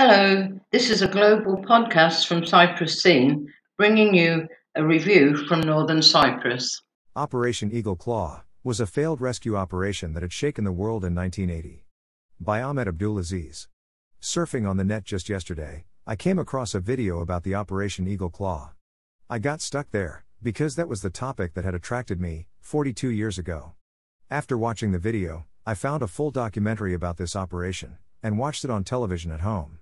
Hello, this is a global podcast from Cyprus Scene, bringing you a review from Northern Cyprus. Operation Eagle Claw was a failed rescue operation that had shaken the world in 1980. By Ahmet Abdulaziz. Surfing on the net just yesterday, I came across a video about the Operation Eagle Claw. I got stuck there, because that was the topic that had attracted me, 42 years ago. After watching the video, I found a full documentary about this operation, and watched it on television at home.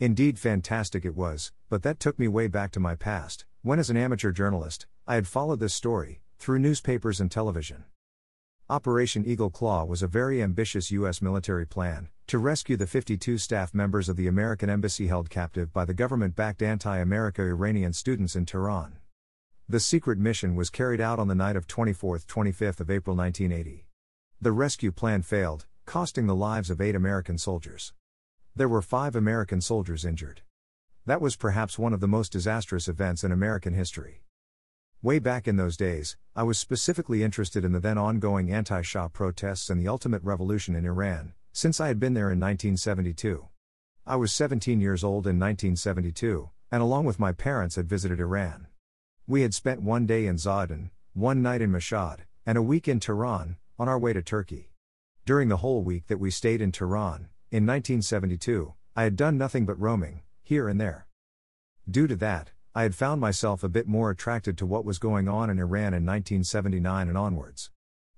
Indeed, fantastic it was, but that took me way back to my past, when as an amateur journalist, I had followed this story, through newspapers and television. Operation Eagle Claw was a very ambitious U.S. military plan to rescue the 52 staff members of the American embassy held captive by the government backed anti America Iranian students in Tehran. The secret mission was carried out on the night of 24 25 of April 1980. The rescue plan failed, costing the lives of eight American soldiers. There were five American soldiers injured. That was perhaps one of the most disastrous events in American history. Way back in those days, I was specifically interested in the then ongoing anti Shah protests and the ultimate revolution in Iran, since I had been there in 1972. I was 17 years old in 1972, and along with my parents had visited Iran. We had spent one day in Zahedan, one night in Mashhad, and a week in Tehran, on our way to Turkey. During the whole week that we stayed in Tehran, in 1972, I had done nothing but roaming, here and there. Due to that, I had found myself a bit more attracted to what was going on in Iran in 1979 and onwards.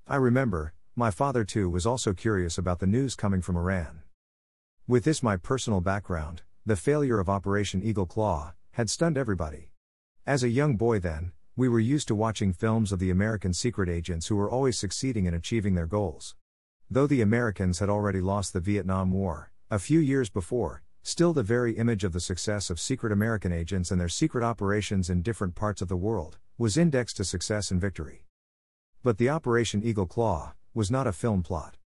I remember, my father too was also curious about the news coming from Iran. With this, my personal background, the failure of Operation Eagle Claw, had stunned everybody. As a young boy then, we were used to watching films of the American secret agents who were always succeeding in achieving their goals. Though the Americans had already lost the Vietnam War, a few years before, still the very image of the success of secret American agents and their secret operations in different parts of the world was indexed to success and victory. But the Operation Eagle Claw was not a film plot.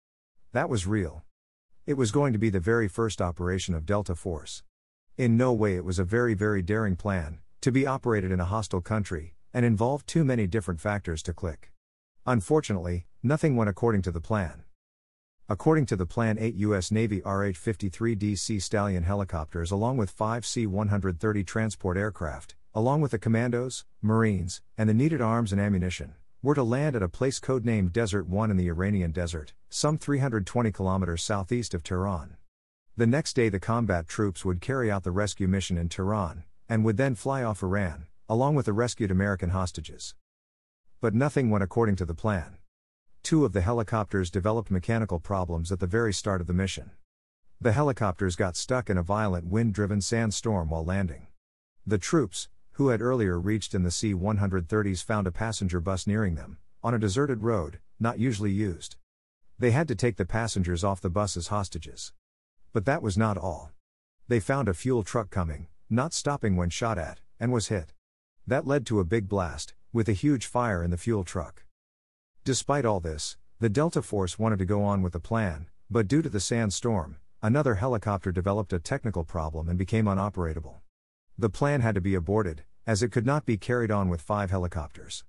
That was real. It was going to be the very first operation of Delta Force. In no way it was a very, very daring plan, to be operated in a hostile country, and involved too many different factors to click. Unfortunately, nothing went according to the plan. According to the plan, eight U.S. Navy RH 53D Sea Stallion helicopters, along with five C 130 transport aircraft, along with the commandos, Marines, and the needed arms and ammunition, were to land at a place codenamed Desert 1 in the Iranian desert, some 320 kilometers southeast of Tehran. The next day, the combat troops would carry out the rescue mission in Tehran, and would then fly off Iran, along with the rescued American hostages. But nothing went according to the plan two of the helicopters developed mechanical problems at the very start of the mission. The helicopters got stuck in a violent wind driven sandstorm while landing. The troops, who had earlier reached in the C 130s, found a passenger bus nearing them, on a deserted road, not usually used. They had to take the passengers off the bus as hostages. But that was not all. They found a fuel truck coming, not stopping when shot at, and was hit. That led to a big blast, with a huge fire in the fuel truck. Despite all this, the Delta Force wanted to go on with the plan, but due to the sandstorm, another helicopter developed a technical problem and became unoperable. The plan had to be aborted, as it could not be carried on with five helicopters.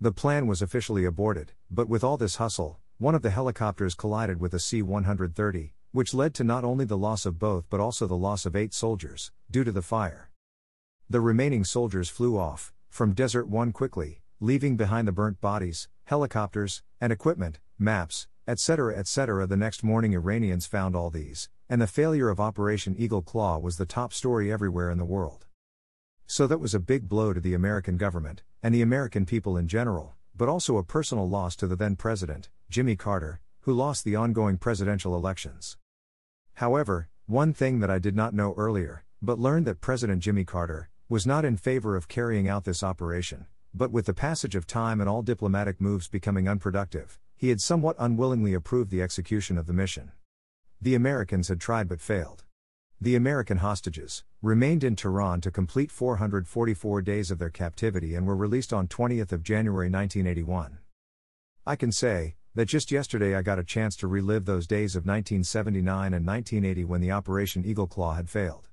The plan was officially aborted, but with all this hustle, one of the helicopters collided with a C 130, which led to not only the loss of both but also the loss of eight soldiers, due to the fire. The remaining soldiers flew off, from Desert 1 quickly, leaving behind the burnt bodies, helicopters, and equipment, maps, etc. etc. The next morning, Iranians found all these, and the failure of Operation Eagle Claw was the top story everywhere in the world. So that was a big blow to the American government, and the American people in general, but also a personal loss to the then president, Jimmy Carter, who lost the ongoing presidential elections. However, one thing that I did not know earlier, but learned that President Jimmy Carter was not in favor of carrying out this operation, but with the passage of time and all diplomatic moves becoming unproductive, he had somewhat unwillingly approved the execution of the mission. The Americans had tried but failed. The American hostages remained in Tehran to complete 444 days of their captivity and were released on 20th of January 1981. I can say that just yesterday I got a chance to relive those days of 1979 and 1980 when the Operation Eagle Claw had failed.